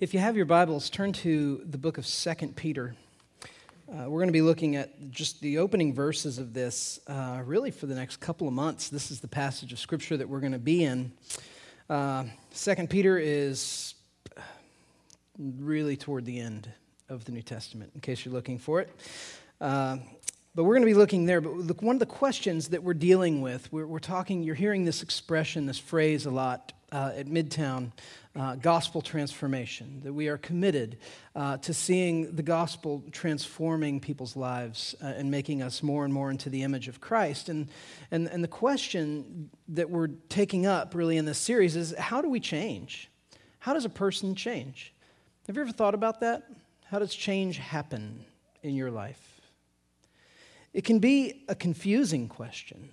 If you have your Bibles, turn to the book of 2 Peter. Uh, we're going to be looking at just the opening verses of this uh, really for the next couple of months. This is the passage of Scripture that we're going to be in. Uh, 2 Peter is really toward the end of the New Testament, in case you're looking for it. Uh, but we're going to be looking there. But look, one of the questions that we're dealing with, we're, we're talking, you're hearing this expression, this phrase a lot uh, at Midtown uh, gospel transformation, that we are committed uh, to seeing the gospel transforming people's lives uh, and making us more and more into the image of Christ. And, and, and the question that we're taking up really in this series is how do we change? How does a person change? Have you ever thought about that? How does change happen in your life? It can be a confusing question,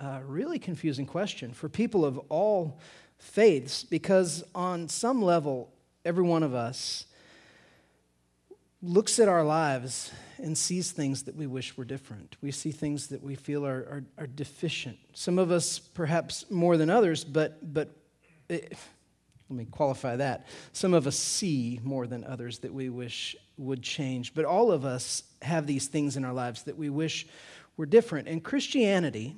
a really confusing question for people of all faiths because, on some level, every one of us looks at our lives and sees things that we wish were different. We see things that we feel are, are, are deficient. Some of us, perhaps more than others, but, but it, let me qualify that. Some of us see more than others that we wish would change. But all of us have these things in our lives that we wish were different. And Christianity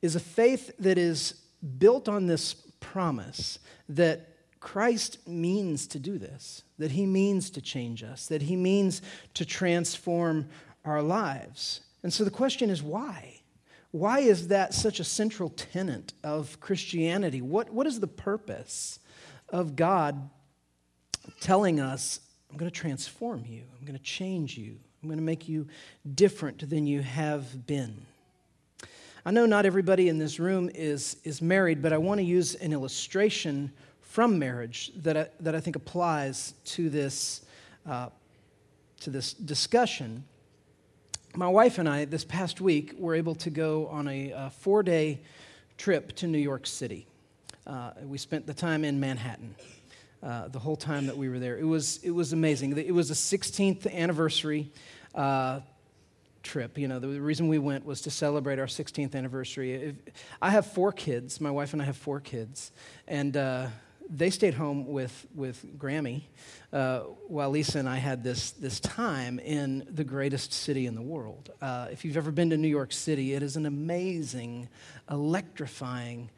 is a faith that is built on this promise that Christ means to do this, that he means to change us, that he means to transform our lives. And so the question is why? Why is that such a central tenet of Christianity? What, what is the purpose of God telling us, I'm going to transform you, I'm going to change you, I'm going to make you different than you have been? I know not everybody in this room is, is married, but I want to use an illustration from marriage that I, that I think applies to this, uh, to this discussion. My wife and I, this past week, were able to go on a, a four day trip to New York City. Uh, we spent the time in Manhattan. Uh, the whole time that we were there. It was, it was amazing. It was the 16th anniversary uh, trip. You know, the reason we went was to celebrate our 16th anniversary. I have four kids. My wife and I have four kids, and uh, they stayed home with with Grammy, uh, while Lisa and I had this this time in the greatest city in the world. Uh, if you've ever been to New York City, it is an amazing, electrifying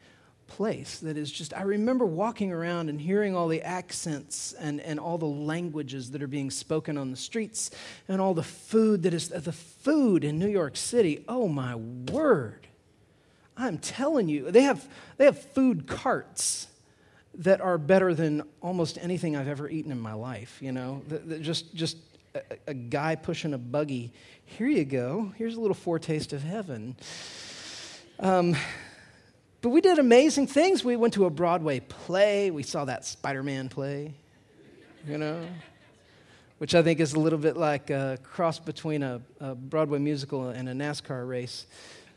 place that is just, I remember walking around and hearing all the accents and, and all the languages that are being spoken on the streets and all the food that is, the food in New York City. Oh my word. I'm telling you, they have, they have food carts that are better than almost anything I've ever eaten in my life, you know? Just, just a, a guy pushing a buggy. Here you go. Here's a little foretaste of heaven. Um, but we did amazing things. We went to a Broadway play. We saw that Spider Man play, you know, which I think is a little bit like a cross between a, a Broadway musical and a NASCAR race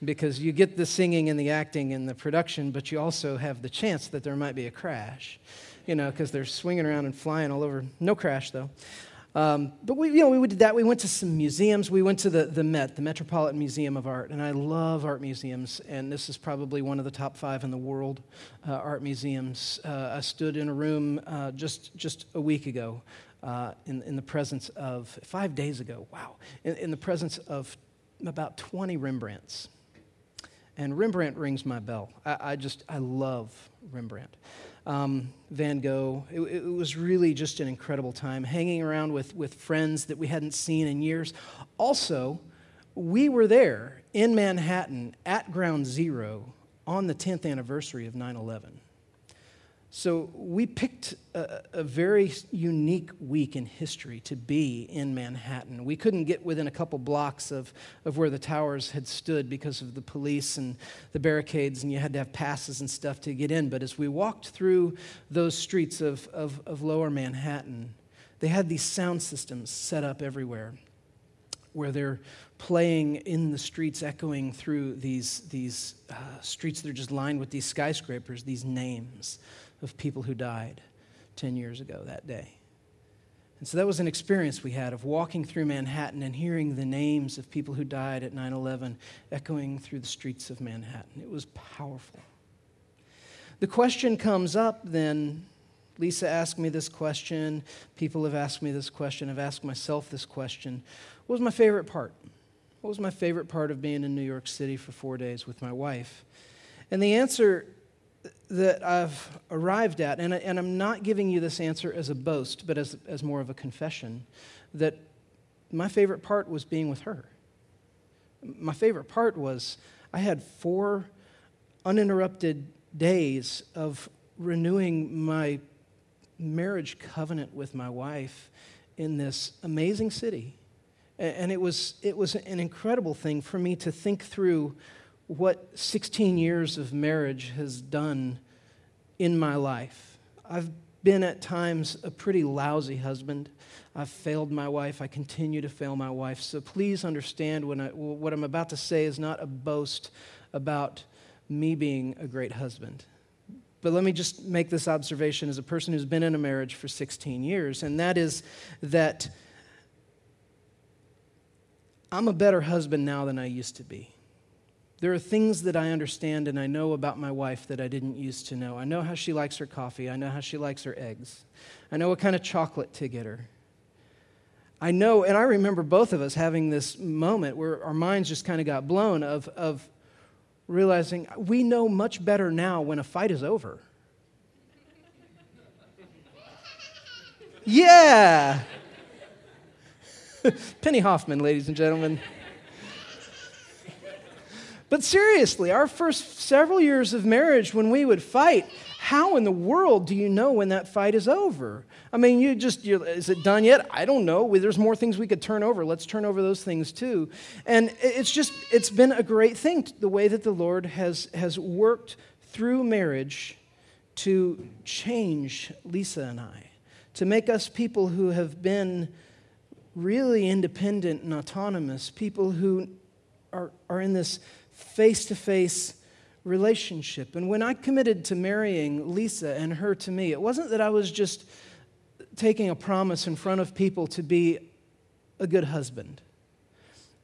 because you get the singing and the acting and the production, but you also have the chance that there might be a crash, you know, because they're swinging around and flying all over. No crash, though. Um, but we, you know, we did that. We went to some museums. We went to the, the Met, the Metropolitan Museum of Art, and I love art museums. And this is probably one of the top five in the world uh, art museums. Uh, I stood in a room uh, just just a week ago, uh, in in the presence of five days ago. Wow, in, in the presence of about 20 Rembrandts. And Rembrandt rings my bell. I, I just I love Rembrandt um, Van Gogh. It, it, was really just an incredible time hanging around with, with friends that we hadn't seen in years. Also, we were there in Manhattan at Ground Zero on the 10th anniversary of 9 11. So we picked a, a, very unique week in history to be in Manhattan. We couldn't get within a couple blocks of, of where the towers had stood because of the police and the barricades, and you had to have passes and stuff to get in. But as we walked through those streets of, of, of lower Manhattan, they had these sound systems set up everywhere where they're playing in the streets, echoing through these, these uh, streets that are just lined with these skyscrapers, these names of people who died 10 years ago that day. And so that was an experience we had of walking through Manhattan and hearing the names of people who died at 9 11 echoing through the streets of Manhattan. It was powerful. The question comes up then Lisa asked me this question. People have asked me this question. I've asked myself this question. What was my favorite part? What was my favorite part of being in New York City for four days with my wife? And the answer that I've arrived at, and, and I'm not giving you this answer as a boast, but as, as more of a confession, that my favorite part was being with her. My favorite part was I had four uninterrupted days of renewing my marriage covenant with my wife in this amazing city. And it was, it was an incredible thing for me to think through what 16 years of marriage has done in my life. I've been at times a pretty lousy husband. I've failed my wife. I continue to fail my wife. So please understand when I, what I'm about to say is not a boast about me being a great husband. But let me just make this observation as a person who's been in a marriage for 16 years, and that is that I'm a better husband now than I used to be. There are things that I understand and I know about my wife that I didn't used to know. I know how she likes her coffee. I know how she likes her eggs. I know what kind of chocolate to get her. I know, and I remember both of us having this moment where our minds just kind of got blown of, of realizing we know much better now when a fight is over. yeah! Penny Hoffman, ladies and gentlemen. But seriously, our first several years of marriage, when we would fight, how in the world do you know when that fight is over? I mean, you just, is it done yet? I don't know. There's more things we could turn over. Let's turn over those things too. And it's just, it's been a great thing, the way that the Lord has, has worked through marriage to change Lisa and I, to make us people who have been really independent and autonomous, people who are, are in this face to face relationship. And when I committed to marrying Lisa and her to me, it wasn't that I was just taking a promise in front of people to be a good husband,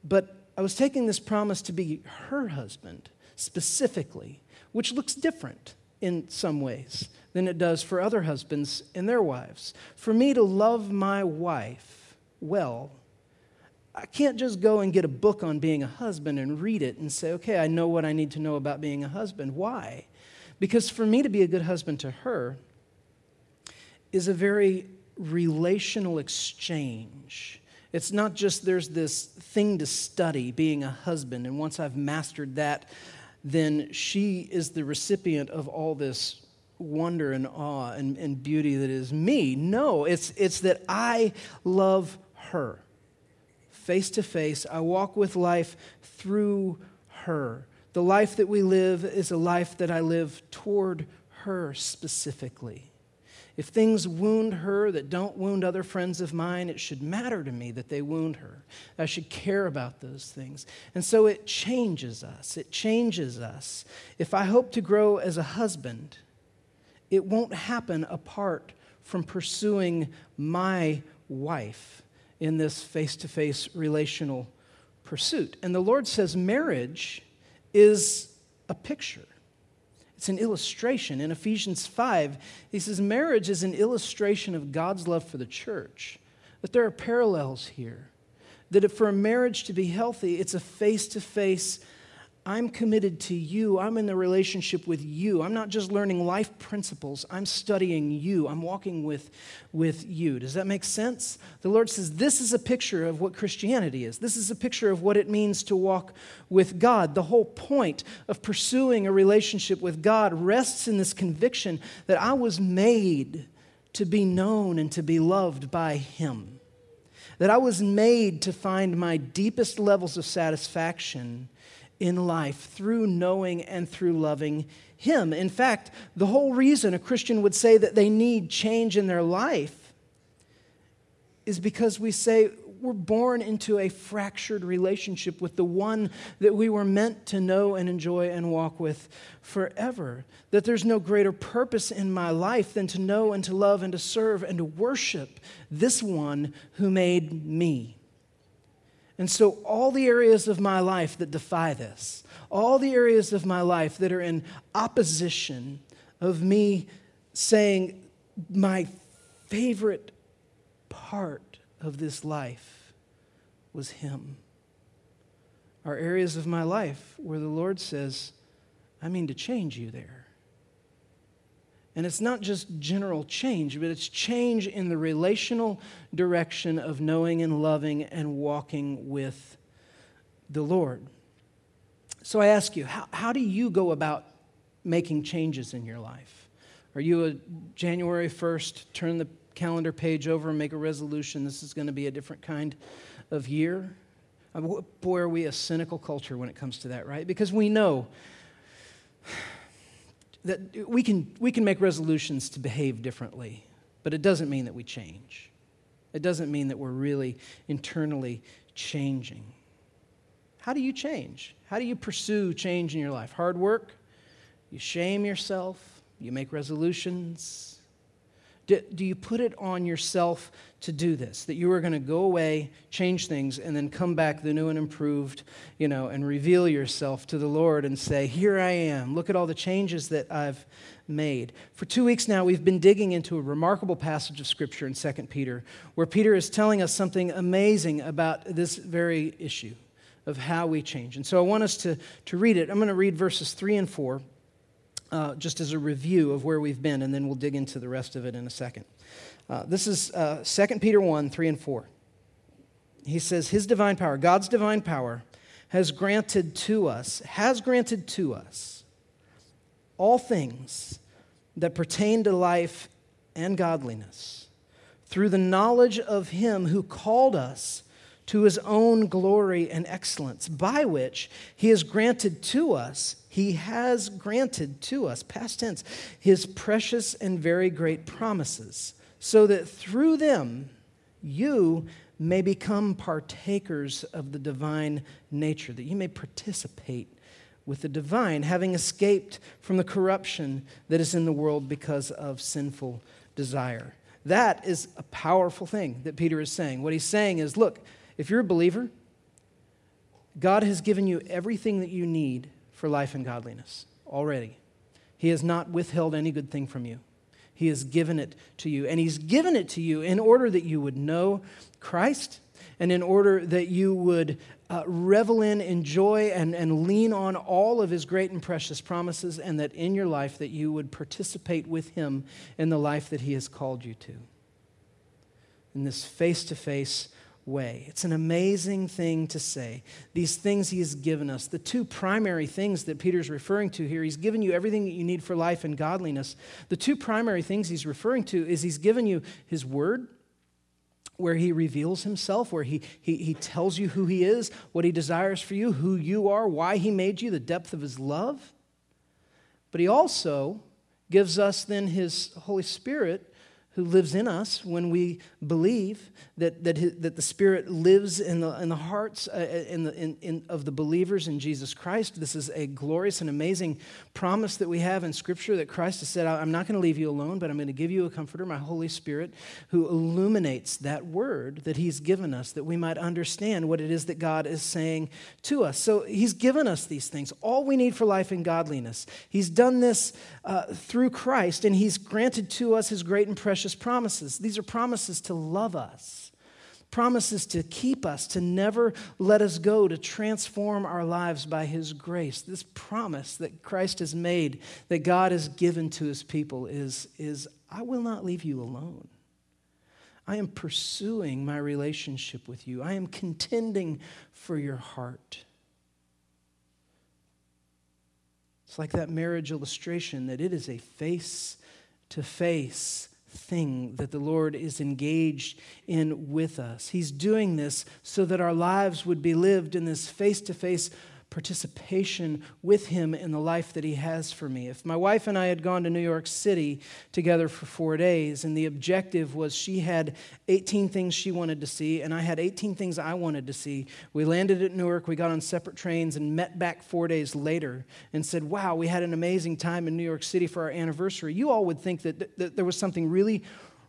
but I was taking this promise to be her husband specifically, which looks different in some ways than it does for other husbands and their wives. For me to love my wife well I can't just go and get a book on being a husband and read it and say, okay, I know what I need to know about being a husband. Why? Because for me to be a good husband to her is a very relational exchange. It's not just there's this thing to study, being a husband, and once I've mastered that, then she is the recipient of all this wonder and awe and, and beauty that is me. No, it's, it's that I love her face to face. I walk with life through her. The life that we live is a life that I live toward her specifically. If things wound her that don't wound other friends of mine, it should matter to me that they wound her. I should care about those things. And so it changes us. It changes us. If I hope to grow as a husband, it won't happen apart from pursuing my wife in this face to face relational pursuit. And the Lord says marriage is a picture. It's an illustration. In Ephesians 5, he says marriage is an illustration of God's love for the church. That there are parallels here. That for a marriage to be healthy, it's a face to face I'm committed to you. I'm in the relationship with you. I'm not just learning life principles. I'm studying you. I'm walking with, with you. Does that make sense? The Lord says this is a picture of what Christianity is. This is a picture of what it means to walk with God. The whole point of pursuing a relationship with God rests in this conviction that I was made to be known and to be loved by Him. That I was made to find my deepest levels of satisfaction in life through knowing and through loving Him. In fact, the whole reason a Christian would say that they need change in their life is because we say we're born into a fractured relationship with the one that we were meant to know and enjoy and walk with forever. That there's no greater purpose in my life than to know and to love and to serve and to worship this one who made me. And so, all the areas of my life that defy this, all the areas of my life that are in opposition of me saying, my favorite part of this life was Him. Are areas of my life where the Lord says, I mean to change you there. And it's not just general change, but it's change in the relational direction of knowing and loving and walking with the Lord. So I ask you, how, how do you go about making changes in your life? Are you a January 1st, turn the calendar page over and make a resolution? This is going to be a different kind of year. Uh, boy, are we a cynical culture when it comes to that, right? Because we know that we can, we can make resolutions to behave differently, but it doesn't mean that we change. It doesn't mean that we're really internally changing. How do you change? How do you pursue change in your life? Hard work? You shame yourself? You make resolutions? Do, do you put it on yourself to do this? That you are going to go away, change things, and then come back the new and improved, you know, and reveal yourself to the Lord and say, Here I am. Look at all the changes that I've made. For two weeks now, we've been digging into a remarkable passage of Scripture in 2 Peter, where Peter is telling us something amazing about this very issue of how we change. And so I want us to, to read it. I'm going to read verses 3 and 4 uh, just as a review of where we've been, and then we'll dig into the rest of it in a second. Uh, this is uh, 2 Peter 1 3 and 4. He says, His divine power, God's divine power, has granted to us, has granted to us all things that pertain to life and godliness through the knowledge of Him who called us to his own glory and excellence, by which he has granted to us, he has granted to us, past tense, his precious and very great promises, so that through them you may become partakers of the divine nature, that you may participate with the divine, having escaped from the corruption that is in the world because of sinful desire. That is a powerful thing that Peter is saying. What he's saying is look, if you're a believer, God has given you everything that you need for life and godliness already. He has not withheld any good thing from you. He has given it to you. And He's given it to you in order that you would know Christ and in order that you would uh, revel in, enjoy, and, and lean on all of His great and precious promises, and that in your life that you would participate with Him in the life that He has called you to. In this face to face way. It's an amazing thing to say. These things he has given us, the two primary things that Peter's referring to here, he's given you everything that you need for life and godliness. The two primary things he's referring to is he's given you his word, where he reveals himself, where he, he, he tells you who he is, what he desires for you, who you are, why he made you, the depth of his love. But he also gives us then his Holy Spirit who lives in us when we believe that, that, that the Spirit lives in the, in the hearts uh, uh, in the, in, in, of the believers in Jesus Christ. This is a glorious and amazing promise that we have in Scripture that Christ has said, I'm not going to leave you alone, but I'm going to give you a comforter, my Holy Spirit, who illuminates that word that He's given us that we might understand what it is that God is saying to us. So He's given us these things, all we need for life and godliness. He's done this uh, through Christ, and He's granted to us His great and precious precious promises. These are promises to love us, promises to keep us, to never let us go, to transform our lives by His grace. This promise that Christ has made, that God has given to His people, is, is I will not leave you alone. I am pursuing my relationship with you. I am contending for your heart. It's like that marriage illustration that it is a face to face thing that the Lord is engaged in with us. He's doing this so that our lives would be lived in this face to face participation with him in the life that he has for me. If my wife and I had gone to New York City together for four days, and the objective was she had 18 things she wanted to see, and I had 18 things I wanted to see, we landed at Newark, we got on separate trains, and met back four days later and said, Wow, we had an amazing time in New York City for our anniversary. You all would think that, that there was something really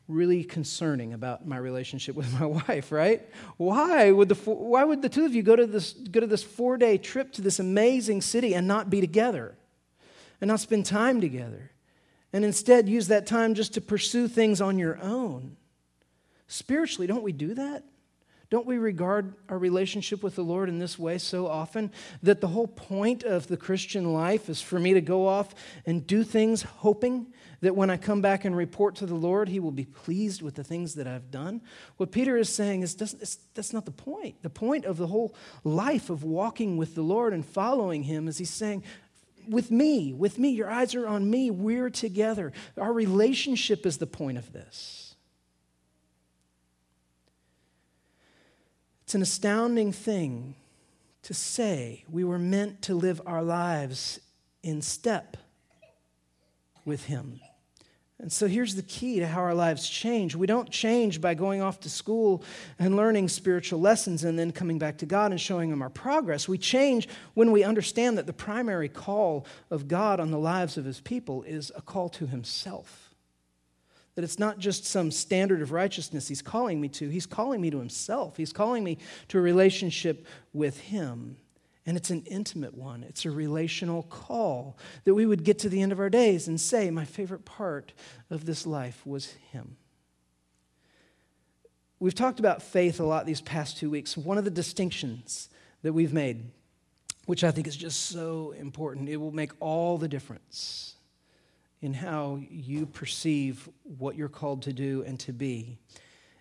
really concerning about my relationship with my wife, right? Why would the, why would the two of you go to this, go to this four day trip to this amazing city and not be together and not spend time together? and instead use that time just to pursue things on your own. Spiritually, don't we do that? Don't we regard our relationship with the Lord in this way so often that the whole point of the Christian life is for me to go off and do things hoping that when I come back and report to the Lord, He will be pleased with the things that I've done? What Peter is saying is that's not the point. The point of the whole life of walking with the Lord and following Him is He's saying, with me, with me, your eyes are on me, we're together. Our relationship is the point of this. It's an astounding thing to say we were meant to live our lives in step with Him. And so here's the key to how our lives change. We don't change by going off to school and learning spiritual lessons and then coming back to God and showing Him our progress. We change when we understand that the primary call of God on the lives of His people is a call to Himself. That it's not just some standard of righteousness he's calling me to, he's calling me to himself. He's calling me to a relationship with him. And it's an intimate one, it's a relational call that we would get to the end of our days and say, My favorite part of this life was him. We've talked about faith a lot these past two weeks. One of the distinctions that we've made, which I think is just so important, it will make all the difference in how you perceive what you're called to do and to be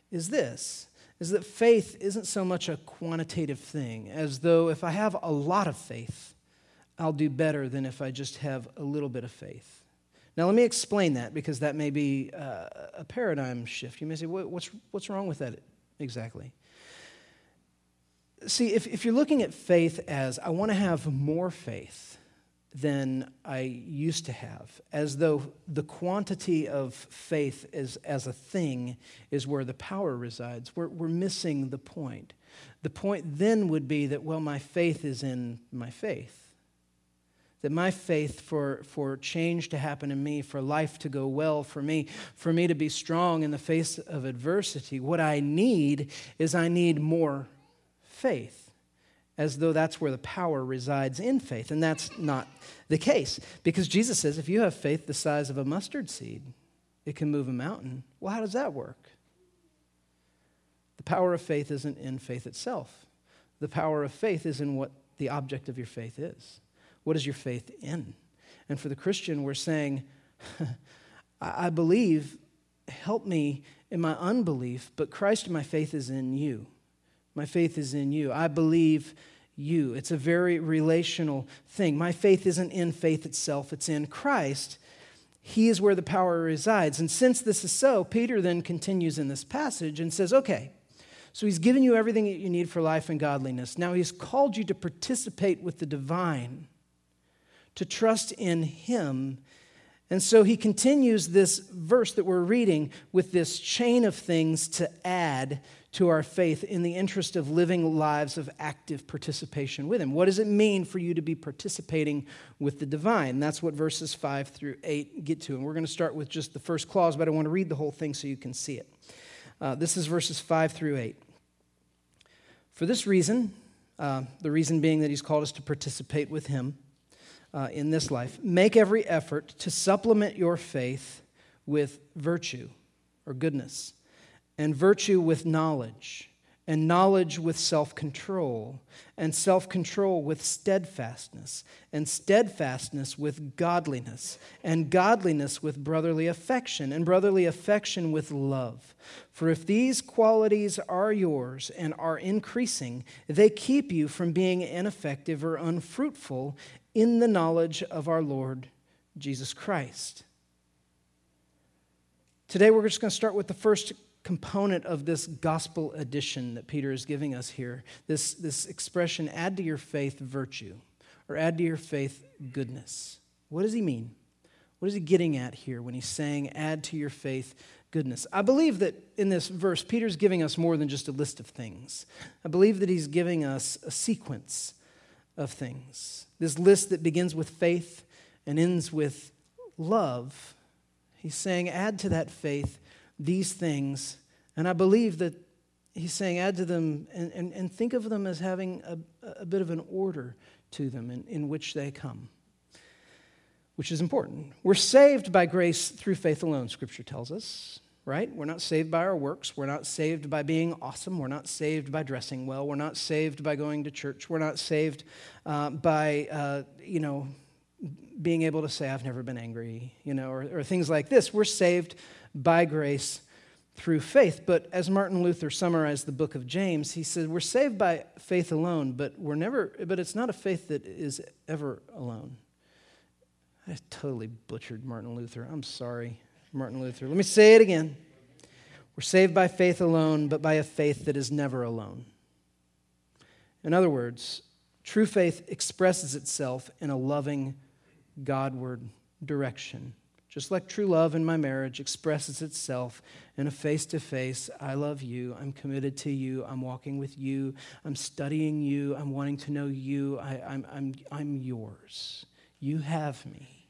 is this is that faith isn't so much a quantitative thing as though if I have a lot of faith, I'll do better than if I just have a little bit of faith. Now, let me explain that because that may be uh, a paradigm shift. You may say, what's, what's wrong with that exactly? See, if, if you're looking at faith as I want to have more faith, than I used to have, as though the quantity of faith as, as a thing is where the power resides. We're, we're missing the point. The point then would be that, well, my faith is in my faith. That my faith for, for change to happen in me, for life to go well for me, for me to be strong in the face of adversity, what I need is I need more faith as though that's where the power resides in faith. And that's not the case. Because Jesus says if you have faith the size of a mustard seed, it can move a mountain. Well, how does that work? The power of faith isn't in faith itself, the power of faith is in what the object of your faith is. What is your faith in? And for the Christian, we're saying, I believe, help me in my unbelief, but Christ, my faith is in you. My faith is in you. I believe you. It's a very relational thing. My faith isn't in faith itself, it's in Christ. He is where the power resides. And since this is so, Peter then continues in this passage and says, okay, so he's given you everything that you need for life and godliness. Now he's called you to participate with the divine, to trust in him. And so he continues this verse that we're reading with this chain of things to add to our faith in the interest of living lives of active participation with Him. What does it mean for you to be participating with the divine? That's what verses 5 through 8 get to. And we're going to start with just the first clause, but I want to read the whole thing so you can see it. Uh, this is verses 5 through 8. For this reason, uh, the reason being that He's called us to participate with Him uh, in this life, make every effort to supplement your faith with virtue or goodness and virtue with knowledge, and knowledge with self control, and self control with steadfastness, and steadfastness with godliness, and godliness with brotherly affection, and brotherly affection with love. For if these qualities are yours and are increasing, they keep you from being ineffective or unfruitful in the knowledge of our Lord Jesus Christ. Today, we're just going to start with the first component of this gospel addition that Peter is giving us here. This, this expression, add to your faith virtue, or add to your faith goodness. What does he mean? What is he getting at here when he's saying, add to your faith goodness? I believe that in this verse, Peter's giving us more than just a list of things. I believe that he's giving us a sequence of things. This list that begins with faith and ends with love. He's saying, add to that faith these things. And I believe that he's saying add to them and, and, and think of them as having a, a bit of an order to them in, in which they come. which is important. We're saved by grace through faith alone, Scripture tells us, right? We're not saved by our works. We're not saved by being awesome. We're not saved by dressing well. We're not saved by going to church. We're not saved uh, by, uh, you know, being able to say, I've never been angry, you know, or, or things like this. We're saved by grace through faith. But as Martin Luther summarized the book of James, he said, We're saved by faith alone, but we're never, but it's not a faith that is ever alone. I totally butchered Martin Luther. I'm sorry, Martin Luther. Let me say it again. We're saved by faith alone, but by a faith that is never alone. In other words, true faith expresses itself in a loving, Godward direction. Just like true love in my marriage expresses itself in a face to face, I love you, I'm committed to you, I'm walking with you, I'm studying you, I'm wanting to know you, I, am I'm, I'm, I'm yours. You have me.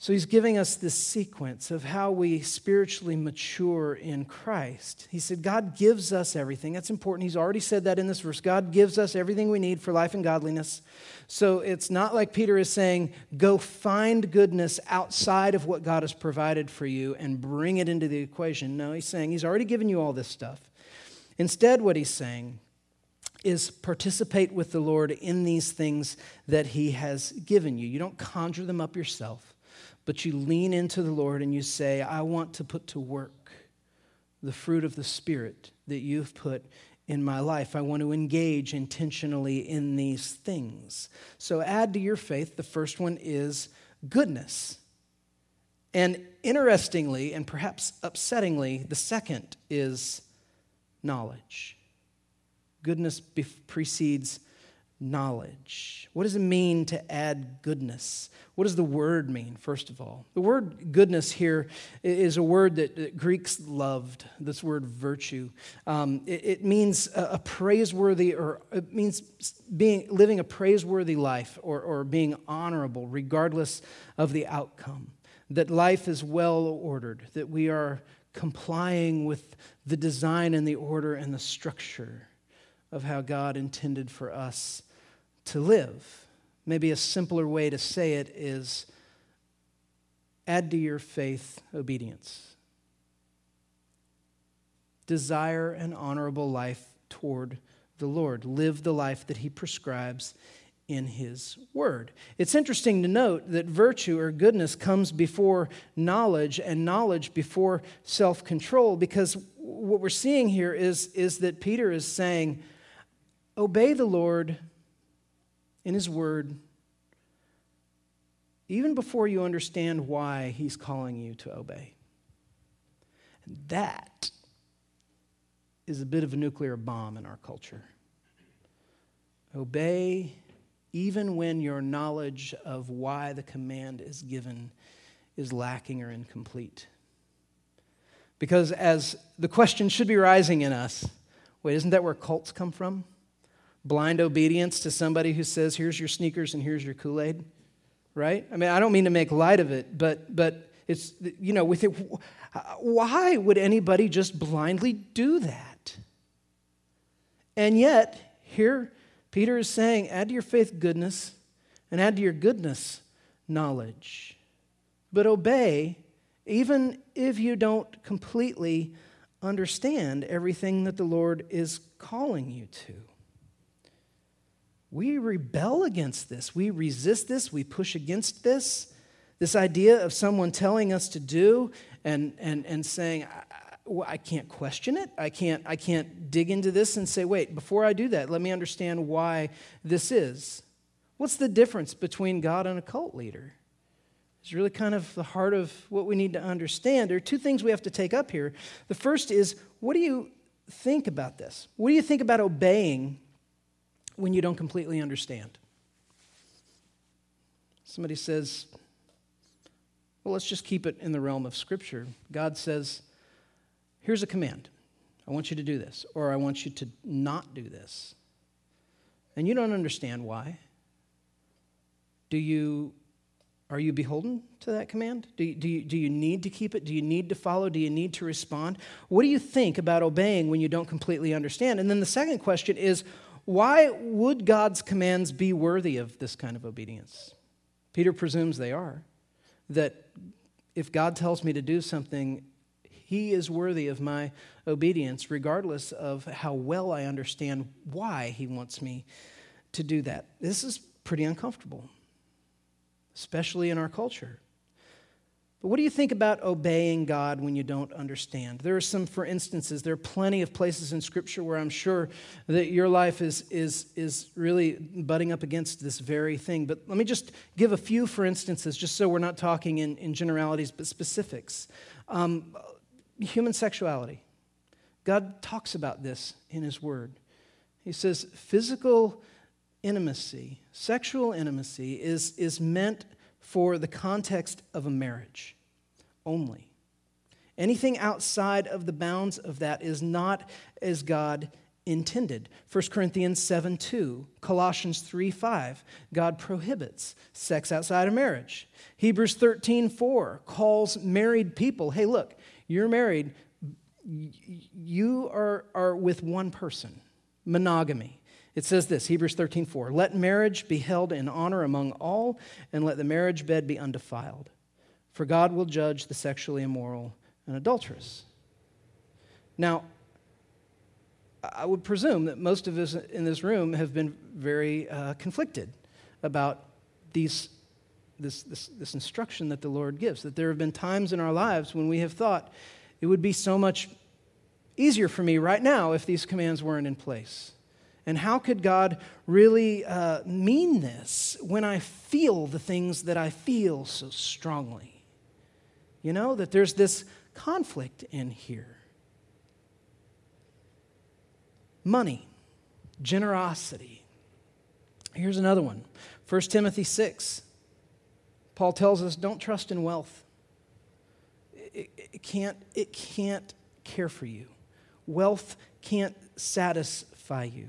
So he's giving us this sequence of how we spiritually mature in Christ. He said, God gives us everything. That's important. He's already said that in this verse. God gives us everything we need for life and godliness. So it's not like Peter is saying, go find goodness outside of what God has provided for you and bring it into the equation. No, he's saying he's already given you all this stuff. Instead, what he's saying is participate with the Lord in these things that he has given you. You don't conjure them up yourself but you lean into the Lord and you say, I want to put to work the fruit of the Spirit that you've put in my life. I want to engage intentionally in these things. So add to your faith. The first one is goodness. And interestingly, and perhaps upsettingly, the second is knowledge. Goodness precedes knowledge. What does it mean to add goodness? What does the word mean, first of all? The word goodness here is a word that, Greeks loved, this word virtue. Um, it, it, means a, praiseworthy, or it means being, living a praiseworthy life or, or being honorable, regardless of the outcome. That life is well ordered, that we are complying with the design and the order and the structure of how God intended for us to live. Maybe a simpler way to say it is add to your faith obedience. Desire an honorable life toward the Lord. Live the life that He prescribes in His Word. It's interesting to note that virtue or goodness comes before knowledge and knowledge before self control because what we're seeing here is, is that Peter is saying, Obey the Lord in His Word, even before you understand why He's calling you to obey. And that is a bit of a nuclear bomb in our culture. Obey even when your knowledge of why the command is given is lacking or incomplete. Because as the question should be rising in us wait, isn't that where cults come from? Blind obedience to somebody who says, here's your sneakers and here's your Kool Aid, right? I mean, I don't mean to make light of it, but, but it's, you know, with it, why would anybody just blindly do that? And yet, here, Peter is saying, add to your faith goodness, and add to your goodness knowledge. But obey, even if you don't completely understand everything that the Lord is calling you to. We rebel against this. We resist this. We push against this. This idea of someone telling us to do and, and, and saying, I, I can't question it. I can't, I can't dig into this and say, wait, before I do that, let me understand why this is. What's the difference between God and a cult leader? It's really kind of the heart of what we need to understand. There are two things we have to take up here. The first is, what do you think about this? What do you think about obeying when you don't completely understand. Somebody says, well, let's just keep it in the realm of Scripture. God says, here's a command. I want you to do this, or I want you to not do this. And you don't understand why. Do you are you beholden to that command? Do you, do, you, do you need to keep it? Do you need to follow? Do you need to respond? What do you think about obeying when you don't completely understand? And then the second question is why would God's commands be worthy of this kind of obedience? Peter presumes they are. That if God tells me to do something, he is worthy of my obedience, regardless of how well I understand why he wants me to do that. This is pretty uncomfortable, especially in our culture. But what do you think about obeying God when you don't understand? There are some, for instances, there are plenty of places in Scripture where I'm sure that your life is, is, is really butting up against this very thing. But let me just give a few, for instances, just so we're not talking in, in generalities, but specifics. Um, human sexuality. God talks about this in His Word. He says physical intimacy, sexual intimacy, is, is meant for the context of a marriage only. Anything outside of the bounds of that is not as God intended. 1 Corinthians 7 2, Colossians 3 5, God prohibits sex outside of marriage. Hebrews 13 4 calls married people, hey, look, you're married, you are, are with one person, monogamy. It says this Hebrews 13 4 Let marriage be held in honor among all, and let the marriage bed be undefiled. For God will judge the sexually immoral and adulterous. Now, I would presume that most of us in this room have been very uh, conflicted about these, this, this, this instruction that the Lord gives. That there have been times in our lives when we have thought it would be so much easier for me right now if these commands weren't in place. And how could God really uh, mean this when I feel the things that I feel so strongly? You know, that there's this conflict in here. Money, generosity. Here's another one 1 Timothy 6. Paul tells us don't trust in wealth. It, it, can't, it can't care for you. Wealth can't satisfy you.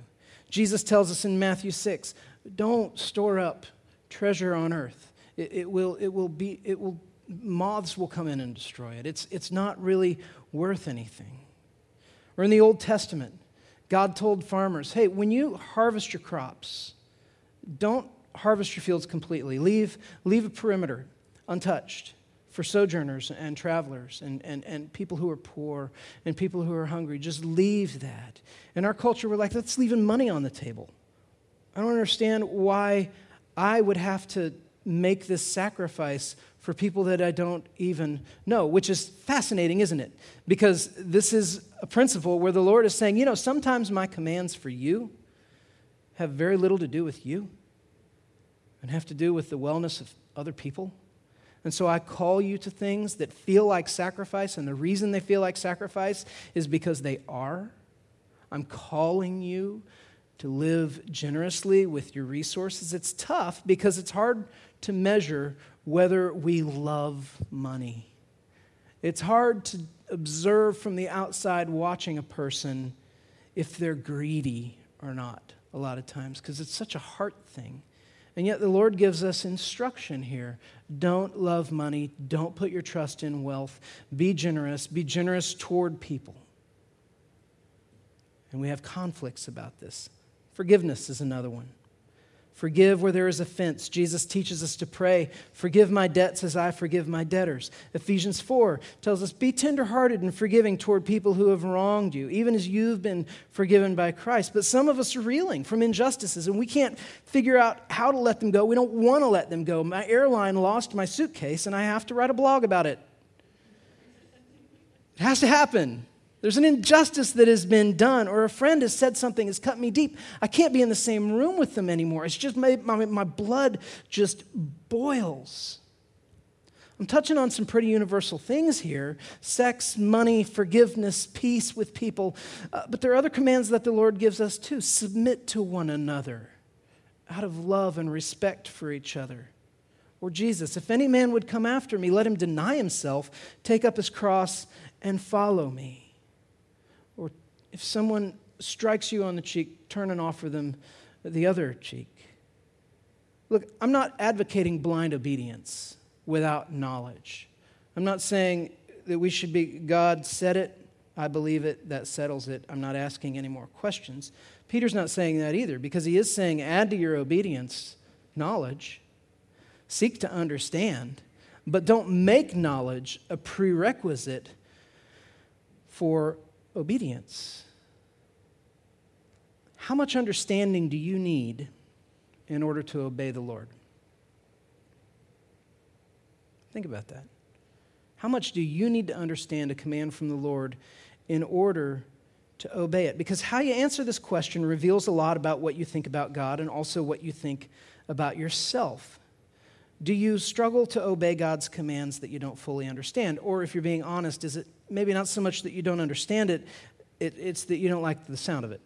Jesus tells us in Matthew 6 don't store up treasure on earth. It, it, will, it will be, it will, moths will come in and destroy it. It's, it's not really worth anything. Or in the Old Testament, God told farmers, hey, when you harvest your crops, don't harvest your fields completely. Leave, leave a perimeter untouched for sojourners and travelers and, and, and people who are poor and people who are hungry. Just leave that. In our culture, we're like, that's leaving money on the table. I don't understand why I would have to make this sacrifice for people that I don't even know, which is fascinating, isn't it? Because this is a principle where the Lord is saying, you know, sometimes my commands for you have very little to do with you and have to do with the wellness of other people. And so I call you to things that feel like sacrifice, and the reason they feel like sacrifice is because they are. I'm calling you to live generously with your resources. It's tough because it's hard to measure whether we love money. It's hard to observe from the outside watching a person if they're greedy or not, a lot of times, because it's such a heart thing. And yet the Lord gives us instruction here. Don't love money. Don't put your trust in wealth. Be generous. Be generous toward people. And we have conflicts about this. Forgiveness is another one. Forgive where there is offense. Jesus teaches us to pray, Forgive my debts as I forgive my debtors. Ephesians 4 tells us, Be tenderhearted and forgiving toward people who have wronged you, even as you've been forgiven by Christ. But some of us are reeling from injustices, and we can't figure out how to let them go. We don't want to let them go. My airline lost my suitcase, and I have to write a blog about it. It has to happen. There's an injustice that has been done, or a friend has said something has cut me deep. I can't be in the same room with them anymore. It's just my, my, my blood just boils. I'm touching on some pretty universal things here sex, money, forgiveness, peace with people. Uh, but there are other commands that the Lord gives us too submit to one another out of love and respect for each other. Or Jesus, if any man would come after me, let him deny himself, take up his cross, and follow me. If someone strikes you on the cheek, turn and offer them the other cheek. Look, I'm not advocating blind obedience without knowledge. I'm not saying that we should be, God said it, I believe it, that settles it. I'm not asking any more questions. Peter's not saying that either because he is saying, add to your obedience knowledge, seek to understand, but don't make knowledge a prerequisite for obedience. How much understanding do you need in order to obey the Lord? Think about that. How much do you need to understand a command from the Lord in order to obey it? Because how you answer this question reveals a lot about what you think about God and also what you think about yourself. Do you struggle to obey God's commands that you don't fully understand? Or if you're being honest, is it maybe not so much that you don't understand it, it it's that you don't like the sound of it?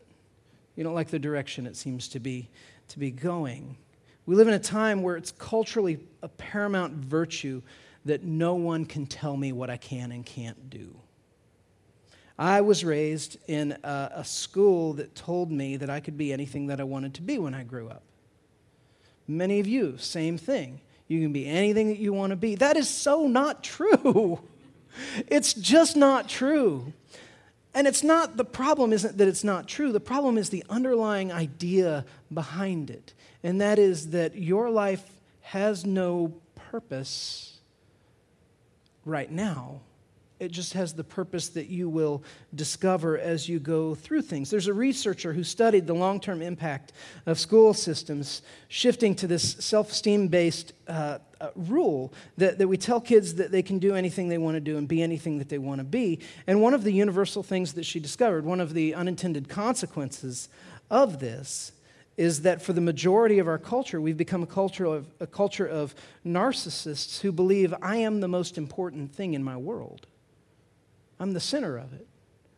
You don't like the direction it seems to be, to be going. We live in a time where it's culturally a paramount virtue that no one can tell me what I can and can't do. I was raised in a, a, school that told me that I could be anything that I wanted to be when I grew up. Many of you, same thing. You can be anything that you want to be. That is so not true. It's just not true. And it's not, the problem isn't that it's not true. The problem is the underlying idea behind it. And that is that your life has no purpose right now. It just has the purpose that you will discover as you go through things. There's a researcher who studied the long term impact of school systems shifting to this self esteem based uh, uh, rule that, that we tell kids that they can do anything they want to do and be anything that they want to be. And one of the universal things that she discovered, one of the unintended consequences of this, is that for the majority of our culture, we've become a culture of, a culture of narcissists who believe I am the most important thing in my world. I'm the center of it.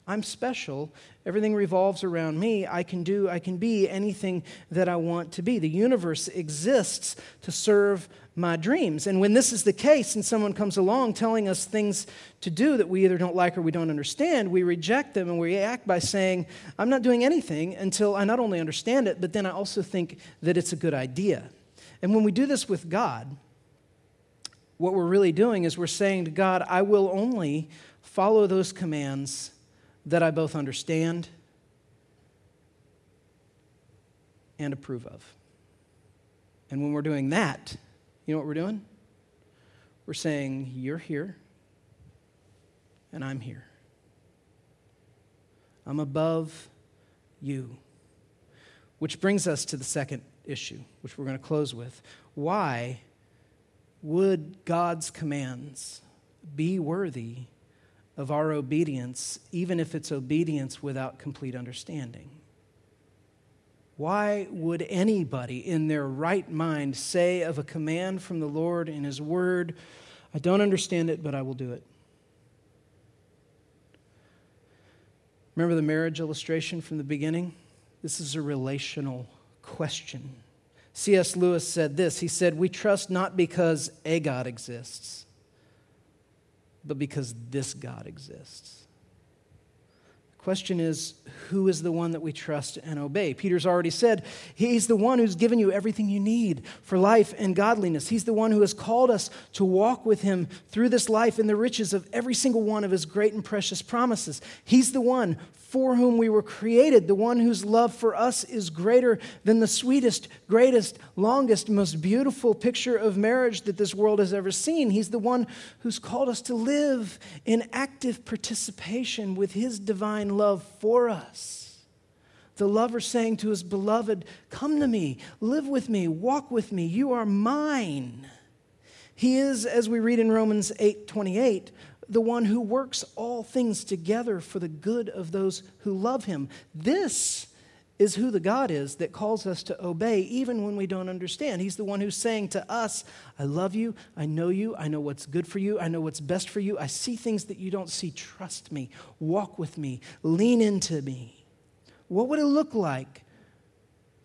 I'm special. Everything revolves around me. I can do, I can be anything that I want to be. The universe exists to serve my dreams. And when this is the case and someone comes along telling us things to do that we either don't like or we don't understand, we reject them and we react by saying, I'm not doing anything until I not only understand it, but then I also think that it's a good idea. And when we do this with God, what we're really doing is we're saying to God, I will only follow those commands that I both understand and approve of. And when we're doing that, you know what we're doing? We're saying, You're here, and I'm here. I'm above you. Which brings us to the second issue, which we're going to close with. Why would God's commands be worthy of our obedience, even if it's obedience without complete understanding. Why would anybody in their right mind say of a command from the Lord in His Word, I don't understand it, but I will do it? Remember the marriage illustration from the beginning? This is a relational question. C.S. Lewis said this He said, We trust not because a God exists but because this God exists. Question is, who is the one that we trust and obey? Peter's already said, He's the one who's given you everything you need for life and godliness. He's the one who has called us to walk with Him through this life in the riches of every single one of His great and precious promises. He's the one for whom we were created, the one whose love for us is greater than the sweetest, greatest, longest, most beautiful picture of marriage that this world has ever seen. He's the one who's called us to live in active participation with his divine love for us. The lover saying to his beloved, Come to me, live with me, walk with me, you are mine. He is, as we read in Romans 8 28, the one who works all things together for the good of those who love him. This is who the God is that calls us to obey even when we don't understand. He's the one who's saying to us, I love you, I know you, I know what's good for you, I know what's best for you, I see things that you don't see. Trust me, walk with me, lean into me. What would it look like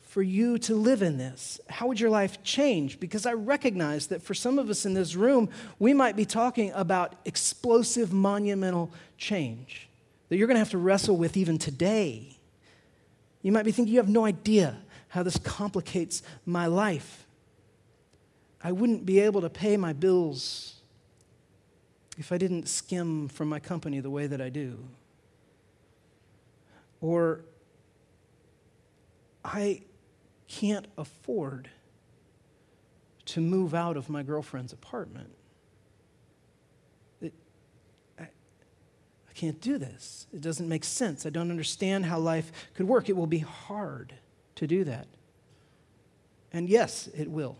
for you to live in this? How would your life change? Because I recognize that for some of us in this room, we might be talking about explosive, monumental change that you're going to have to wrestle with even today. You might be thinking, you have no idea how this complicates my life. I wouldn't be able to pay my bills if I didn't skim from my company the way that I do. Or I can't afford to move out of my girlfriend's apartment. It, I, I can't do this. It doesn't make sense. I don't understand how life could work. It will be hard to do that. And yes, it will.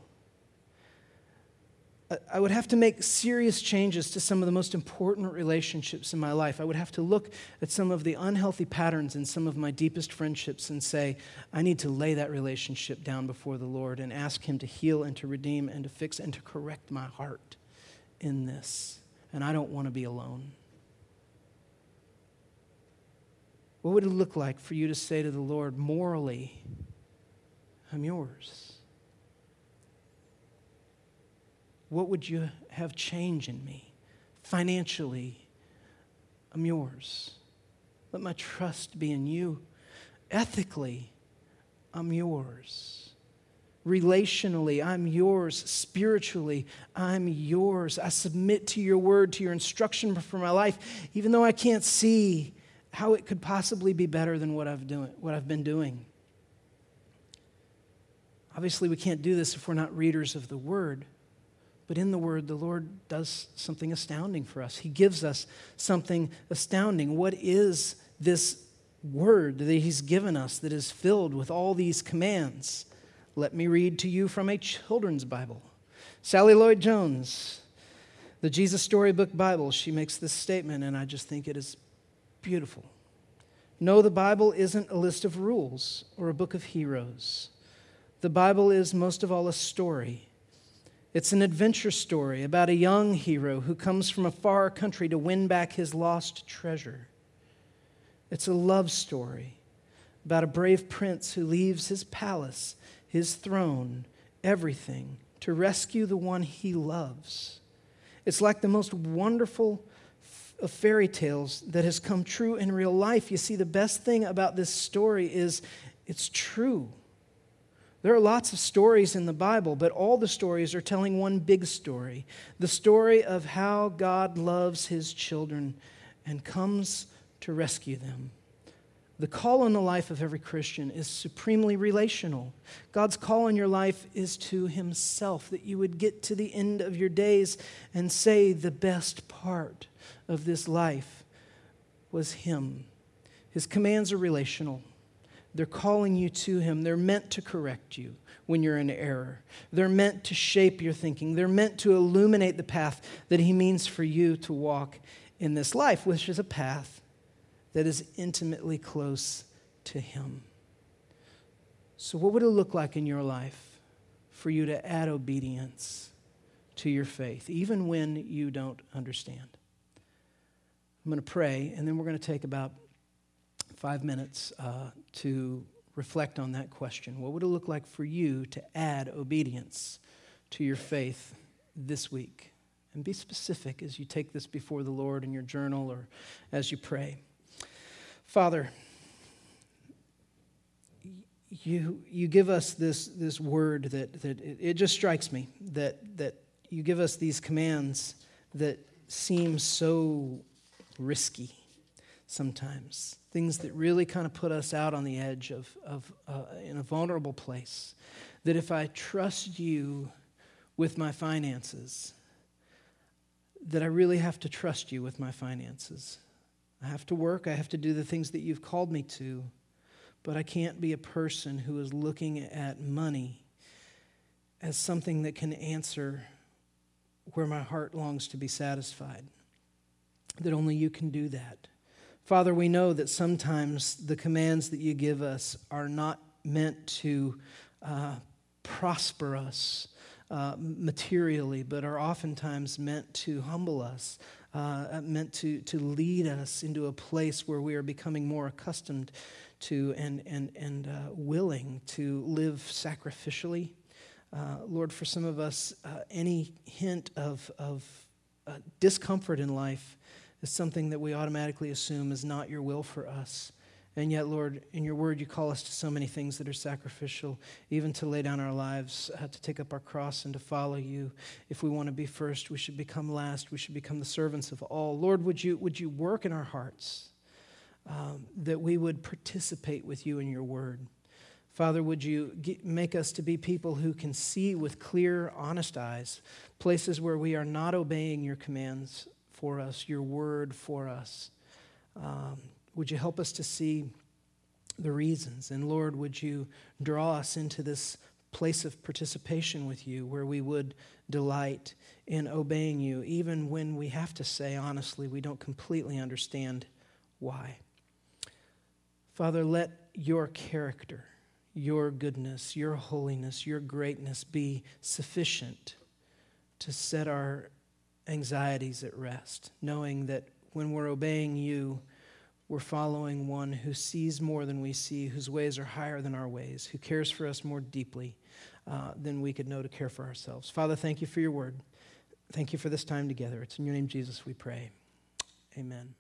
I would have to make serious changes to some of the most important relationships in my life. I would have to look at some of the unhealthy patterns in some of my deepest friendships and say, I need to lay that relationship down before the Lord and ask Him to heal and to redeem and to fix and to correct my heart in this. And I don't want to be alone. What would it look like for you to say to the Lord, morally, I'm yours? What would you have change in me? Financially, I'm yours. Let my trust be in you. Ethically, I'm yours. Relationally, I'm yours. Spiritually, I'm yours. I submit to your word, to your instruction for my life, even though I can't see how it could possibly be better than what I've, doing, what I've been doing. Obviously, we can't do this if we're not readers of the word. But in the Word, the Lord does something astounding for us. He gives us something astounding. What is this Word that He's given us that is filled with all these commands? Let me read to you from a children's Bible. Sally Lloyd Jones, the Jesus Storybook Bible, she makes this statement, and I just think it is beautiful. No, the Bible isn't a list of rules or a book of heroes. The Bible is most of all a story it's an adventure story about a young hero who comes from a far country to win back his lost treasure. It's a love story about a brave prince who leaves his palace, his throne, everything to rescue the one he loves. It's like the most wonderful of fairy tales that has come true in real life. You see, the best thing about this story is it's true. There are lots of stories in the Bible, but all the stories are telling one big story the story of how God loves his children and comes to rescue them. The call on the life of every Christian is supremely relational. God's call on your life is to Himself, that you would get to the end of your days and say, The best part of this life was Him. His commands are relational. They're calling you to Him. They're meant to correct you when you're in error. They're meant to shape your thinking. They're meant to illuminate the path that He means for you to walk in this life, which is a path that is intimately close to Him. So, what would it look like in your life for you to add obedience to your faith, even when you don't understand? I'm going to pray, and then we're going to take about five minutes uh, to reflect on that question. What would it look like for you to add obedience to your faith this week? And be specific as you take this before the Lord in your journal or as you pray. Father, you, you give us this, this word that, that it, it just strikes me that, that you give us these commands that seem so risky sometimes things that really kind of put us out on the edge of, of uh, in a vulnerable place. That if I trust you with my finances, that I really have to trust you with my finances. I have to work, I have to do the things that you've called me to, but I can't be a person who is looking at money as something that can answer where my heart longs to be satisfied. That only you can do that. Father, we know that sometimes the commands that you give us are not meant to uh, prosper us uh, materially, but are oftentimes meant to humble us, uh, meant to, to lead us into a place where we are becoming more accustomed to and, and, and uh, willing to live sacrificially. Uh, Lord, for some of us, uh, any hint of, of discomfort in life is something that we automatically assume is not your will for us. And yet, Lord, in your word, you call us to so many things that are sacrificial, even to lay down our lives, uh, to take up our cross, and to follow you. If we want to be first, we should become last. We should become the servants of all. Lord, would you, would you work in our hearts? um, that we would participate with you in your word. Father, would you get, make us to be people who can see with clear, honest eyes places where we are not obeying your commands for us, your word for us. Um, would you help us to see the reasons? And Lord, would you draw us into this place of participation with you where we would delight in obeying you, even when we have to say, honestly, we don't completely understand why. Father, let your character, your goodness, your holiness, your greatness be sufficient to set our anxieties at rest, knowing that when we're obeying you, we're following one who sees more than we see, whose ways are higher than our ways, who cares for us more deeply uh, than we could know to care for ourselves. Father, thank you for your word. Thank you for this time together. It's in your name, Jesus, we pray. Amen.